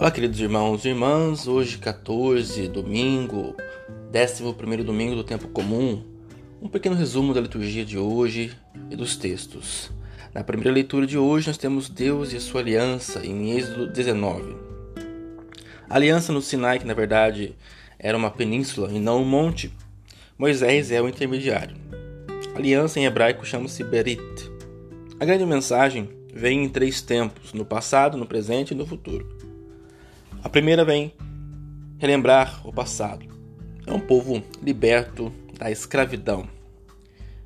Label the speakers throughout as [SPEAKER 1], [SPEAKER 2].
[SPEAKER 1] Olá, queridos irmãos e irmãs. Hoje, 14, domingo, 11 domingo do tempo comum. Um pequeno resumo da liturgia de hoje e dos textos. Na primeira leitura de hoje, nós temos Deus e a sua aliança em Êxodo 19. A aliança no Sinai, que na verdade era uma península e não um monte, Moisés é o intermediário. A aliança em hebraico chama-se Berit. A grande mensagem vem em três tempos: no passado, no presente e no futuro. A primeira vem relembrar o passado. É um povo liberto da escravidão.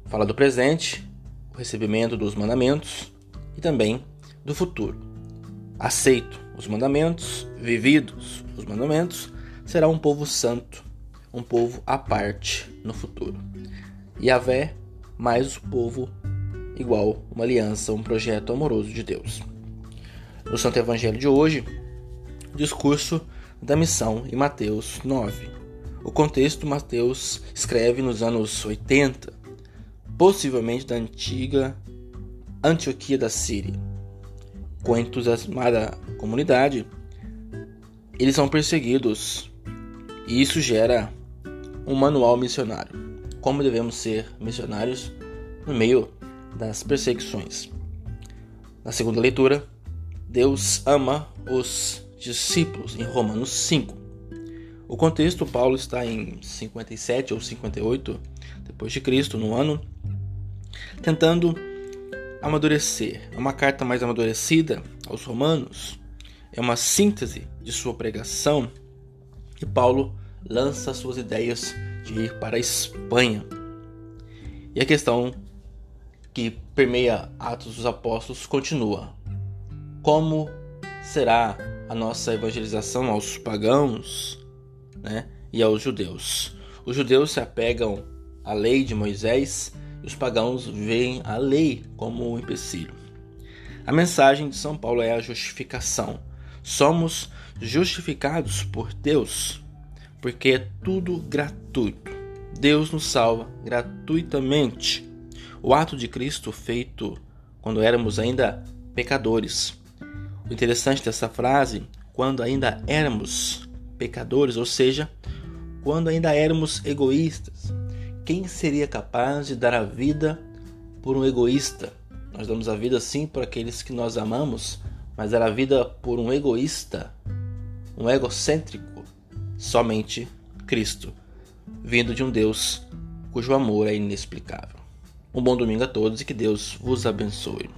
[SPEAKER 1] Fala do presente, o recebimento dos mandamentos e também do futuro. Aceito os mandamentos, vividos os mandamentos, será um povo santo, um povo à parte no futuro. E Yahvé mais o povo igual uma aliança, um projeto amoroso de Deus. No Santo Evangelho de hoje, discurso da missão em Mateus 9. O contexto Mateus escreve nos anos 80, possivelmente da antiga Antioquia da Síria. Com a entusiasmada comunidade, eles são perseguidos e isso gera um manual missionário. Como devemos ser missionários no meio das perseguições. Na segunda leitura, Deus ama os discípulos, em Romanos 5. O contexto, Paulo está em 57 ou 58 depois de Cristo, no ano, tentando amadurecer. É uma carta mais amadurecida aos romanos, é uma síntese de sua pregação e Paulo lança suas ideias de ir para a Espanha. E a questão que permeia Atos dos Apóstolos continua. Como será a nossa evangelização aos pagãos né, e aos judeus. Os judeus se apegam à lei de Moisés e os pagãos veem a lei como um empecilho. A mensagem de São Paulo é a justificação. Somos justificados por Deus porque é tudo gratuito. Deus nos salva gratuitamente. O ato de Cristo feito quando éramos ainda pecadores o interessante dessa frase, quando ainda éramos pecadores, ou seja, quando ainda éramos egoístas, quem seria capaz de dar a vida por um egoísta? Nós damos a vida sim por aqueles que nós amamos, mas dar a vida por um egoísta, um egocêntrico, somente Cristo, vindo de um Deus cujo amor é inexplicável. Um bom domingo a todos e que Deus vos abençoe.